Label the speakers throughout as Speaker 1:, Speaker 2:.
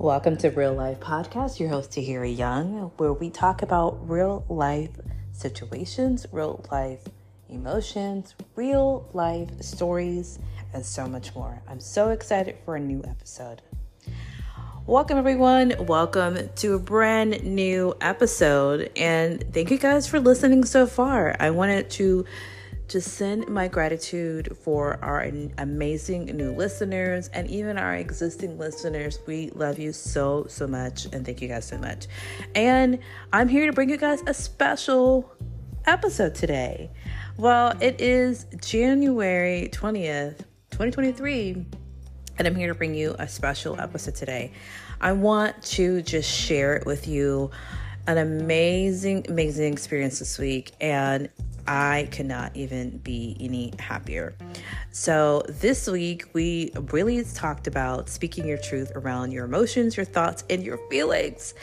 Speaker 1: Welcome to Real Life Podcast. Your host Tahira Young, where we talk about real life situations, real life emotions, real life stories, and so much more. I'm so excited for a new episode. Welcome, everyone. Welcome to a brand new episode. And thank you guys for listening so far. I wanted to just send my gratitude for our amazing new listeners and even our existing listeners. We love you so, so much. And thank you guys so much. And I'm here to bring you guys a special episode today. Well, it is January 20th, 2023 and I'm here to bring you a special episode today. I want to just share it with you an amazing, amazing experience this week, and I cannot even be any happier. So, this week we really talked about speaking your truth around your emotions, your thoughts, and your feelings.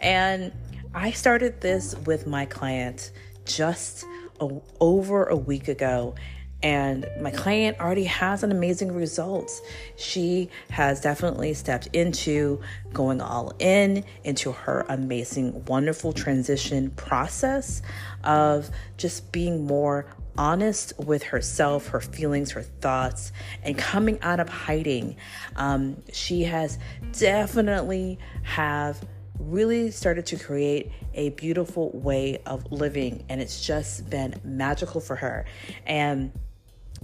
Speaker 1: And I started this with my client just a, over a week ago and my client already has an amazing results. She has definitely stepped into going all in into her amazing, wonderful transition process of just being more honest with herself, her feelings, her thoughts, and coming out of hiding. Um, she has definitely have really started to create a beautiful way of living and it's just been magical for her and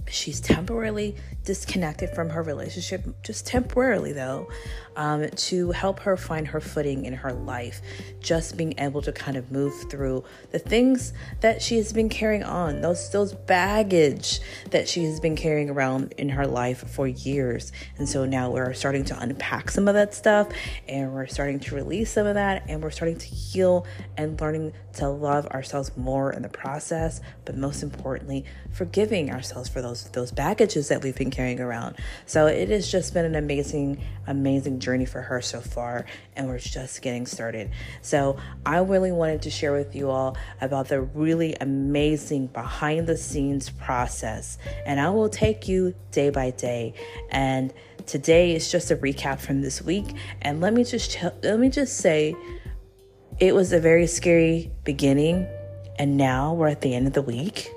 Speaker 1: she's temporarily disconnected from her relationship, just temporarily though, um, to help her find her footing in her life. Just being able to kind of move through the things that she has been carrying on, those those baggage that she has been carrying around in her life for years. And so now we're starting to unpack some of that stuff, and we're starting to release some of that, and we're starting to heal and learning to love ourselves more in the process. But most importantly, forgiving ourselves for those those baggages that we've been carrying around. So it has just been an amazing, amazing journey for her so far, and we're just getting started. So I really wanted to share with you all about the really amazing behind the scenes process, and I will take you day by day. And today is just a recap from this week, and let me just let me just say, it was a very scary beginning, and now we're at the end of the week,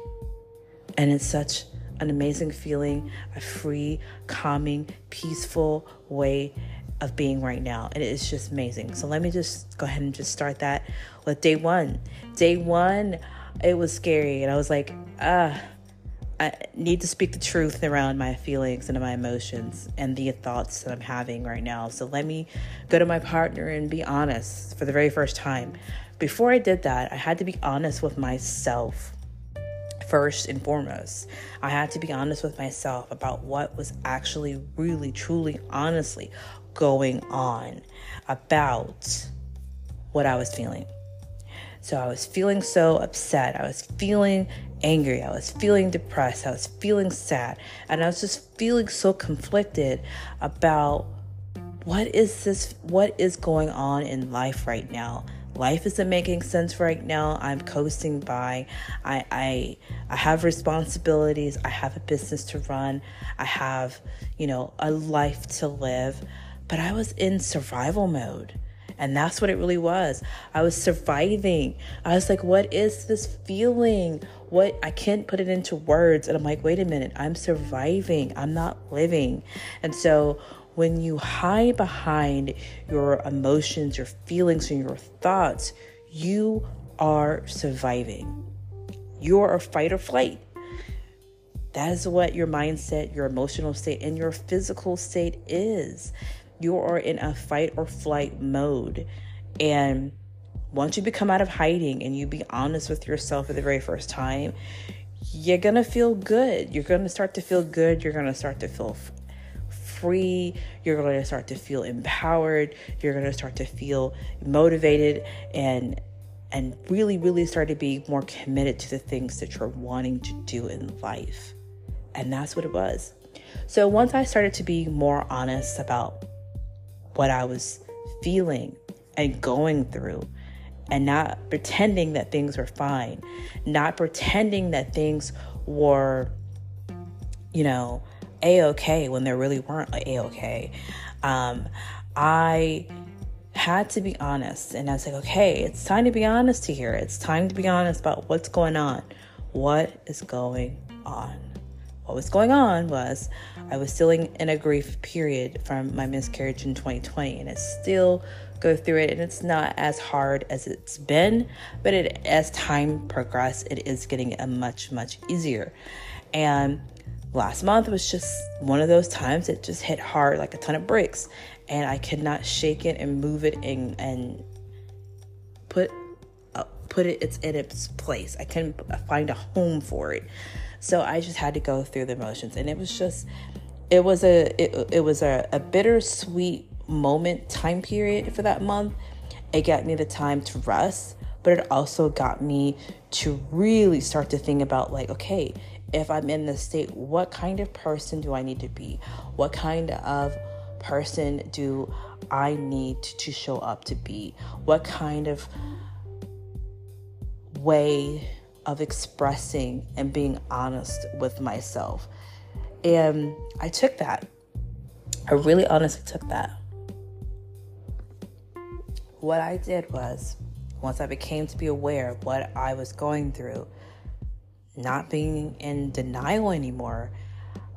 Speaker 1: and it's such an amazing feeling, a free, calming, peaceful way of being right now. And it's just amazing. So let me just go ahead and just start that with day one. Day one, it was scary. And I was like, ah, I need to speak the truth around my feelings and my emotions and the thoughts that I'm having right now. So let me go to my partner and be honest for the very first time. Before I did that, I had to be honest with myself first and foremost. I had to be honest with myself about what was actually, really, truly, honestly going on about what I was feeling. So I was feeling so upset. I was feeling angry. I was feeling depressed. I was feeling sad. And I was just feeling so conflicted about what is this, what is going on in life right now life isn't making sense right now. I'm coasting by. I I I have responsibilities. I have a business to run. I have, you know, a life to live. But I was in survival mode. And that's what it really was. I was surviving. I was like, what is this feeling? What I can't put it into words. And I'm like, wait a minute, I'm surviving. I'm not living. And so when you hide behind your emotions, your feelings, and your thoughts, you are surviving. You're a fight or flight. That is what your mindset, your emotional state, and your physical state is. You are in a fight or flight mode. And once you become out of hiding and you be honest with yourself for the very first time, you're gonna feel good. You're gonna start to feel good. You're gonna start to feel free. You're going to start to feel empowered. You're going to start to feel motivated and and really really start to be more committed to the things that you're wanting to do in life. And that's what it was. So once I started to be more honest about what I was feeling and going through and not pretending that things were fine, not pretending that things were, you know, a okay when there really weren't a okay. Um, I had to be honest. And I was like, okay, it's time to be honest here. It's time to be honest about what's going on. What is going on? What was going on was I was still in a grief period from my miscarriage in 2020, and I still go through it. And it's not as hard as it's been, but it, as time progressed, it is getting a much, much easier. And last month was just one of those times it just hit hard like a ton of bricks and i could not shake it and move it and and put uh, put it it's in its place. I couldn't find a home for it. So i just had to go through the emotions and it was just it was a it, it was a, a bittersweet moment time period for that month. It got me the time to rest but it also got me to really start to think about like okay if I'm in this state, what kind of person do I need to be? What kind of person do I need to show up to be? What kind of way of expressing and being honest with myself? And I took that. I really honestly took that. What I did was, once I became to be aware of what I was going through, not being in denial anymore,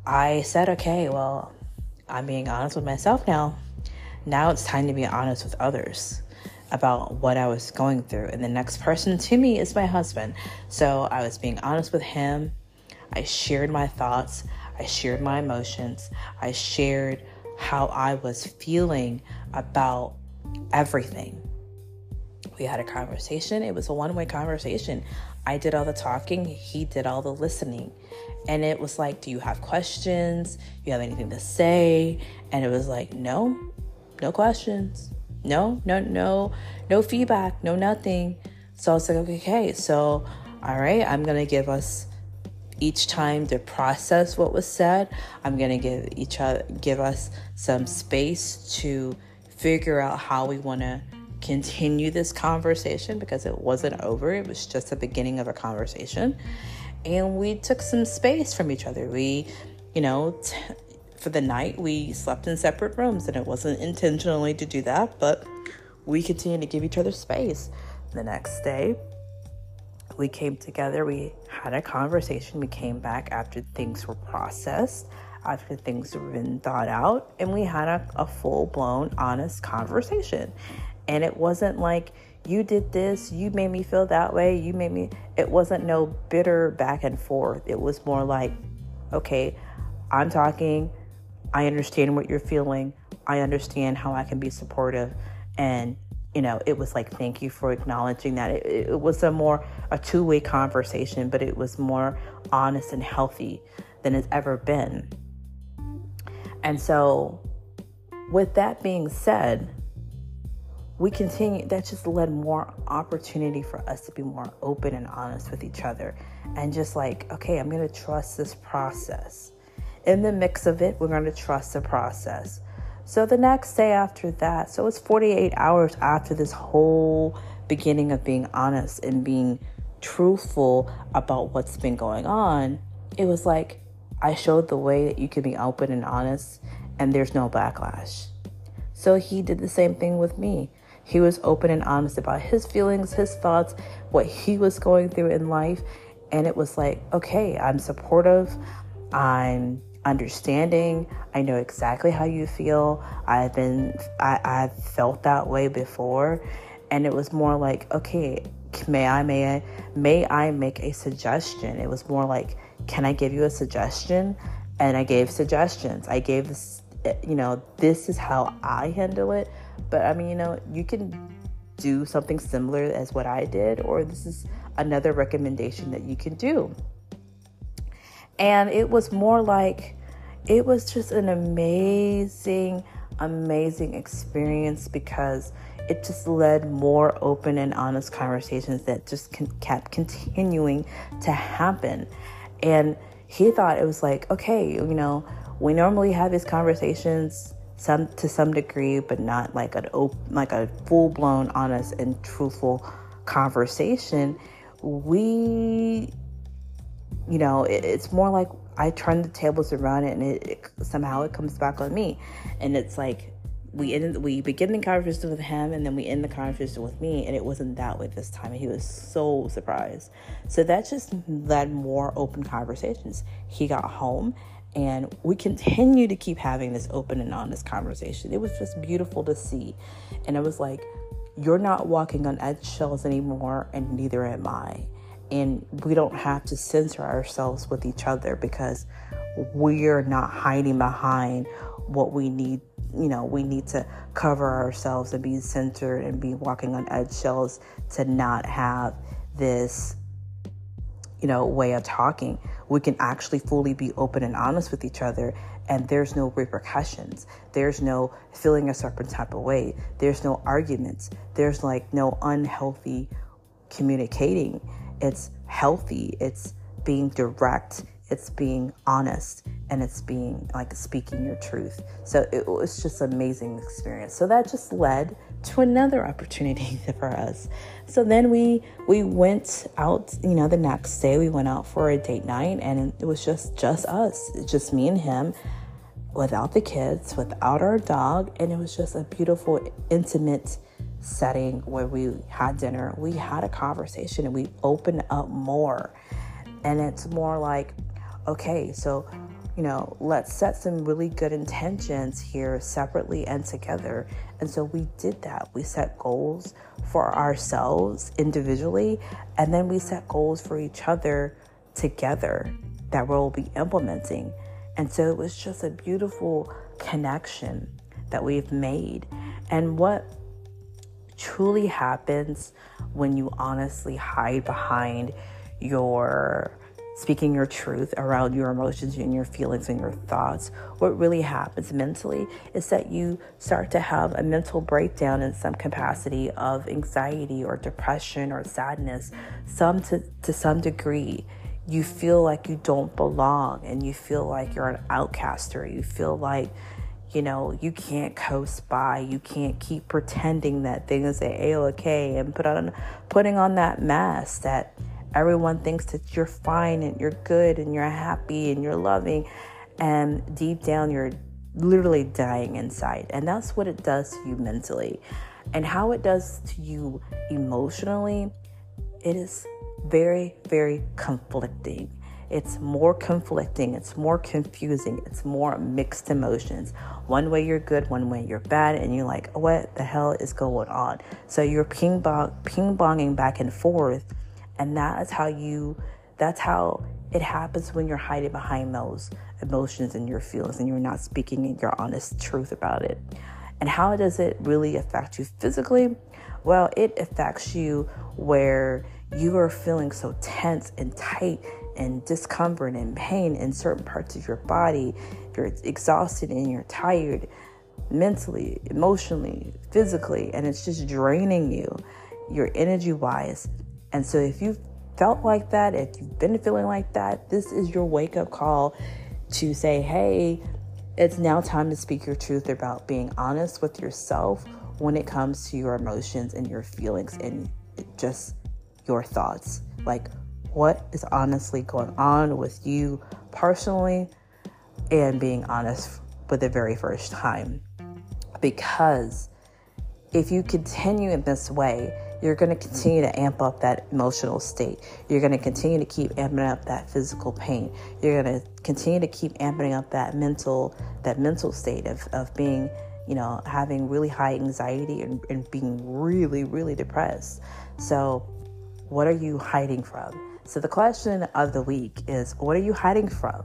Speaker 1: I said, okay, well, I'm being honest with myself now. Now it's time to be honest with others about what I was going through. And the next person to me is my husband. So I was being honest with him. I shared my thoughts. I shared my emotions. I shared how I was feeling about everything. We had a conversation. It was a one way conversation. I did all the talking, he did all the listening. And it was like, Do you have questions? You have anything to say? And it was like, No, no questions. No, no, no, no feedback, no nothing. So I was like, okay, so all right, I'm gonna give us each time to process what was said. I'm gonna give each other give us some space to figure out how we wanna continue this conversation because it wasn't over. It was just the beginning of a conversation. And we took some space from each other. We, you know, t- for the night, we slept in separate rooms, and it wasn't intentionally to do that, but we continued to give each other space. The next day, we came together, we had a conversation, we came back after things were processed, after things were been thought out, and we had a, a full blown, honest conversation. And it wasn't like, you did this, you made me feel that way, you made me. It wasn't no bitter back and forth. It was more like, okay, I'm talking, I understand what you're feeling, I understand how I can be supportive. And, you know, it was like, thank you for acknowledging that. It, it was a more, a two way conversation, but it was more honest and healthy than it's ever been. And so, with that being said, we continue that just led more opportunity for us to be more open and honest with each other and just like okay i'm going to trust this process. In the mix of it we're going to trust the process. So the next day after that so it's 48 hours after this whole beginning of being honest and being truthful about what's been going on it was like i showed the way that you can be open and honest and there's no backlash. So he did the same thing with me he was open and honest about his feelings, his thoughts, what he was going through in life. And it was like, okay, I'm supportive. I'm understanding. I know exactly how you feel. I've been, I, I've felt that way before. And it was more like, okay, may I, may I, may I make a suggestion? It was more like, can I give you a suggestion? And I gave suggestions. I gave this, you know, this is how I handle it. But I mean, you know, you can do something similar as what I did, or this is another recommendation that you can do. And it was more like, it was just an amazing, amazing experience because it just led more open and honest conversations that just kept continuing to happen. And he thought it was like, okay, you know, we normally have these conversations some to some degree, but not like an op- like a full blown, honest and truthful conversation. We, you know, it, it's more like I turn the tables around and it, it somehow it comes back on me, and it's like we ended we begin the conversation with him and then we end the conversation with me. And it wasn't that way this time. And he was so surprised. So that just led more open conversations. He got home and we continue to keep having this open and honest conversation. It was just beautiful to see. And it was like you're not walking on eggshells anymore and neither am i. And we don't have to censor ourselves with each other because we're not hiding behind what we need you know, we need to cover ourselves and be centered and be walking on eggshells to not have this, you know, way of talking. We can actually fully be open and honest with each other, and there's no repercussions. There's no feeling a certain type of way. There's no arguments. There's like no unhealthy communicating. It's healthy. It's being direct it's being honest and it's being like speaking your truth. So it was just an amazing experience. So that just led to another opportunity for us. So then we we went out, you know, the next day we went out for a date night and it was just just us, just me and him without the kids, without our dog, and it was just a beautiful intimate setting where we had dinner. We had a conversation and we opened up more. And it's more like okay, so, you know, let's set some really good intentions here separately and together. And so we did that. We set goals for ourselves individually, and then we set goals for each other together that we'll be implementing. And so it was just a beautiful connection that we've made. And what truly happens when you honestly hide behind your speaking your truth around your emotions and your feelings and your thoughts, what really happens mentally is that you start to have a mental breakdown in some capacity of anxiety or depression or sadness, some to, to some degree. You feel like you don't belong and you feel like you're an outcaster. You feel like you know, you can't coast by. You can't keep pretending that things are a-okay and put on putting on that mask that everyone thinks that you're fine and you're good and you're happy and you're loving. And deep down you're literally dying inside. And that's what it does to you mentally. And how it does to you emotionally it is very very conflicting. It's more conflicting. It's more confusing. It's more mixed emotions. One way you're good one way you're bad and you're like what the hell is going on? So you're ping pong ping ponging back and forth and that is how you, that's how it happens when you're hiding behind those emotions and your feelings and you're not speaking your honest truth about it. And how does it really affect you physically? Well, it affects you where you are feeling so tense and tight and discomfort and pain in certain parts of your body. You're exhausted and you're tired mentally, emotionally, physically, and it's just draining you, your energy wise. And so if you've felt like that, if you've been feeling like that, this is your wake up call to say, hey, it's now time to speak your truth about being honest with yourself when it comes to your emotions and your feelings and just your thoughts. Like, what is honestly going on with you personally and being honest for the very first time. Because if you continue in this way, you're going to continue to amp up that emotional state. You're going to continue to keep amping up that physical pain. You're going to continue to keep amping up that mental that mental state of, of being, you know, having really high anxiety and, and being really, really depressed. So what are you hiding from? So the question of the week is what are you hiding from?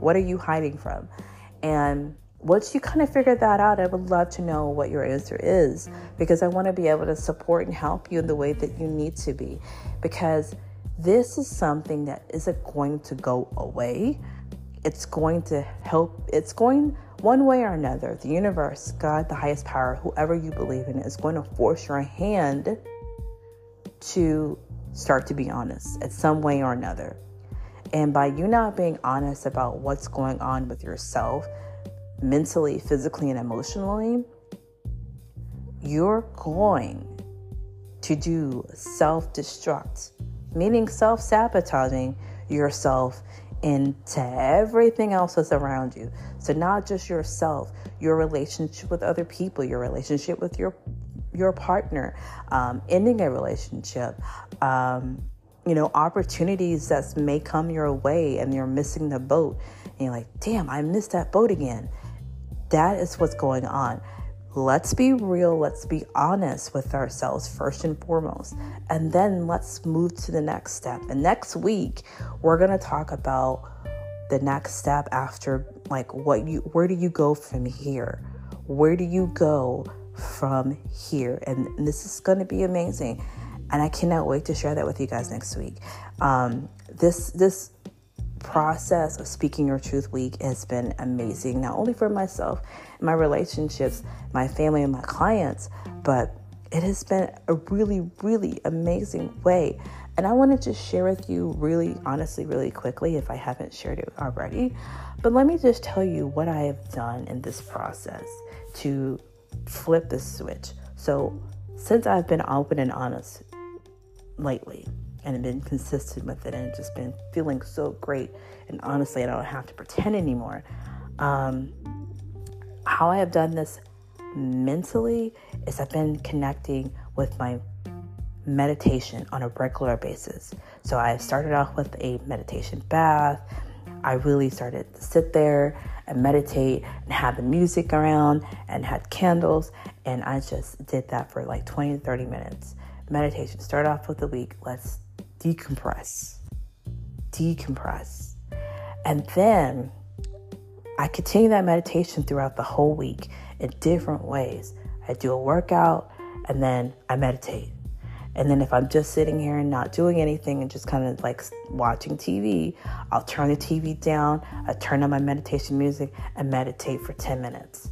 Speaker 1: What are you hiding from? And once you kind of figure that out, I would love to know what your answer is because I want to be able to support and help you in the way that you need to be. Because this is something that isn't going to go away. It's going to help, it's going one way or another. The universe, God, the highest power, whoever you believe in, is going to force your hand to start to be honest in some way or another. And by you not being honest about what's going on with yourself, mentally, physically, and emotionally, you're going to do self destruct, meaning self sabotaging yourself into everything else that's around you. So not just yourself, your relationship with other people, your relationship with your your partner, um, ending a relationship, um, you know, opportunities that may come your way and you're missing the boat. And you're like, damn, I missed that boat again. That is what's going on. Let's be real. Let's be honest with ourselves first and foremost. And then let's move to the next step. And next week, we're going to talk about the next step after like what you where do you go from here? Where do you go from here? And this is going to be amazing and I cannot wait to share that with you guys next week. Um, this this process of speaking your truth week has been amazing, not only for myself, my relationships, my family, and my clients, but it has been a really, really amazing way. And I wanted to share with you, really honestly, really quickly, if I haven't shared it already. But let me just tell you what I have done in this process to flip the switch. So, since I've been open and honest lately and been consistent with it and just been feeling so great. And honestly, I don't have to pretend anymore. Um, how I have done this mentally is I've been connecting with my meditation on a regular basis. So I started off with a meditation bath. I really started to sit there and meditate and have the music around and had candles. And I just did that for like 20 to 30 minutes meditation. Start off with the week. Let's decompress. Decompress. And then I continue that meditation throughout the whole week in different ways. I do a workout and then I meditate. And then if I'm just sitting here and not doing anything and just kind of like watching TV, I'll turn the TV down, I turn on my meditation music and meditate for 10 minutes.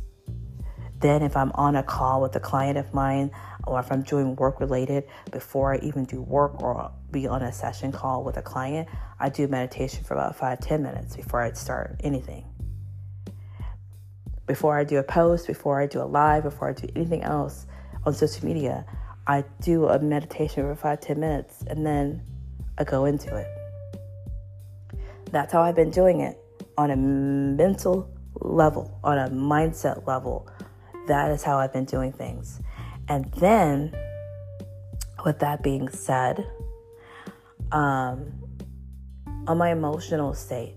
Speaker 1: Then if I'm on a call with a client of mine, or if I'm doing work related before I even do work or be on a session call with a client, I do meditation for about five, ten minutes before I start anything. Before I do a post, before I do a live, before I do anything else on social media, I do a meditation for five, ten minutes and then I go into it. That's how I've been doing it on a mental level, on a mindset level. That is how I've been doing things. And then, with that being said, um, on my emotional state,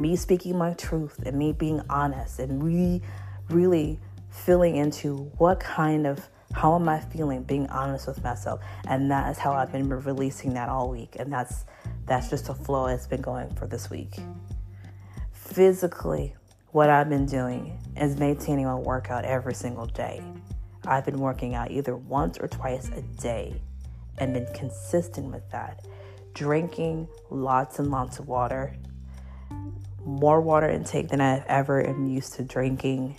Speaker 1: me speaking my truth and me being honest and really, really feeling into what kind of how am I feeling, being honest with myself, and that is how I've been releasing that all week, and that's that's just a flow it's been going for this week. Physically, what I've been doing is maintaining my workout every single day. I've been working out either once or twice a day and been consistent with that. Drinking lots and lots of water, more water intake than I've ever am used to drinking.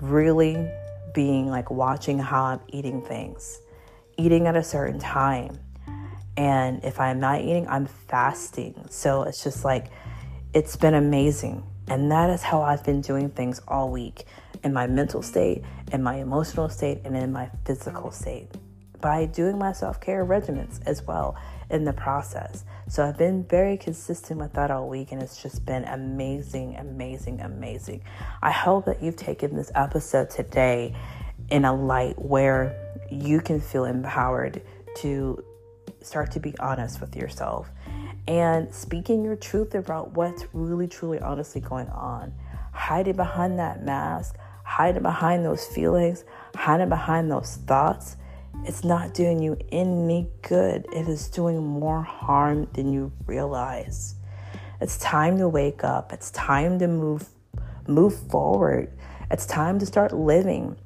Speaker 1: Really being like watching how I'm eating things, eating at a certain time. And if I'm not eating, I'm fasting. So it's just like, it's been amazing. And that is how I've been doing things all week in my mental state, in my emotional state, and in my physical state by doing my self care regimens as well in the process. So I've been very consistent with that all week, and it's just been amazing, amazing, amazing. I hope that you've taken this episode today in a light where you can feel empowered to start to be honest with yourself and speaking your truth about what's really, truly, honestly going on. Hiding behind that mask, hiding behind those feelings, hiding behind those thoughts, it's not doing you any good. It is doing more harm than you realize. It's time to wake up. It's time to move move forward. It's time to start living.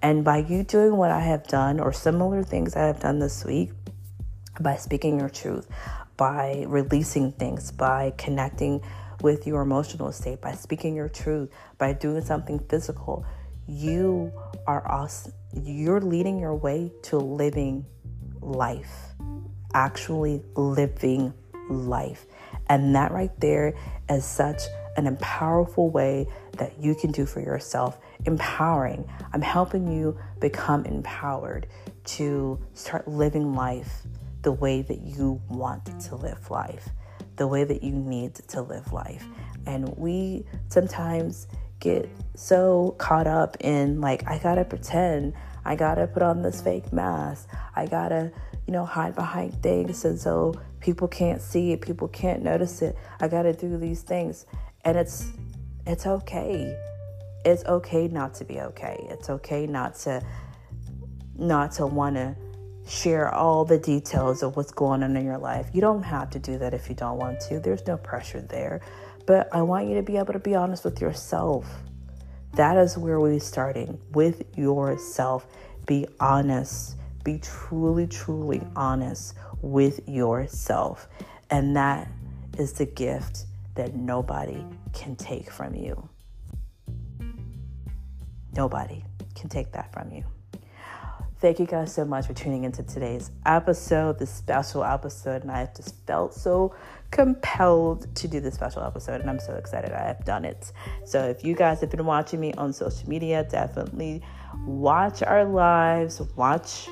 Speaker 1: And by you doing what I have done or similar things I have done this week, by speaking your truth, by releasing things, by connecting with your emotional state, by speaking your truth, by doing something physical, you are awesome. You're leading your way to living life, actually living life. And that right there is such an powerful way that you can do for yourself. Empowering. I'm helping you become empowered to start living life the way that you want to live life. the way that you need to live life. And we sometimes get so caught up in like, I gotta pretend, I gotta put on this fake mask, I gotta, you know, hide behind things and so people can't see it, people can't notice it. I gotta do these things. And it's it's okay. It's okay not to be okay. It's okay not to not to wanna share all the details of what's going on in your life. You don't have to do that if you don't want to. There's no pressure there. But I want you to be able to be honest with yourself. That is where we're starting with yourself. Be honest. Be truly, truly honest with yourself. And that is the gift that nobody can take from you. Nobody can take that from you. Thank you guys so much for tuning into today's episode, this special episode. And I just felt so compelled to do this special episode, and I'm so excited I have done it. So, if you guys have been watching me on social media, definitely watch our lives, watch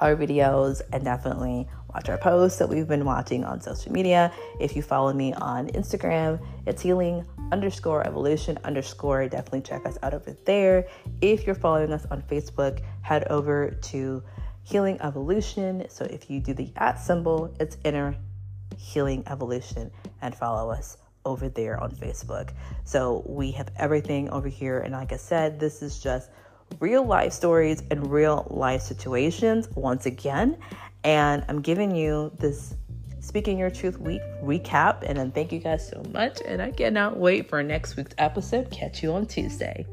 Speaker 1: our videos, and definitely watch our posts that we've been watching on social media. If you follow me on Instagram, it's healing underscore evolution underscore. Definitely check us out over there. If you're following us on Facebook, head over to Healing Evolution. So if you do the at symbol, it's inner healing evolution and follow us over there on Facebook. So we have everything over here. And like I said, this is just real life stories and real life situations once again. And I'm giving you this Speaking Your Truth week recap. And then thank you guys so much. And I cannot wait for next week's episode. Catch you on Tuesday.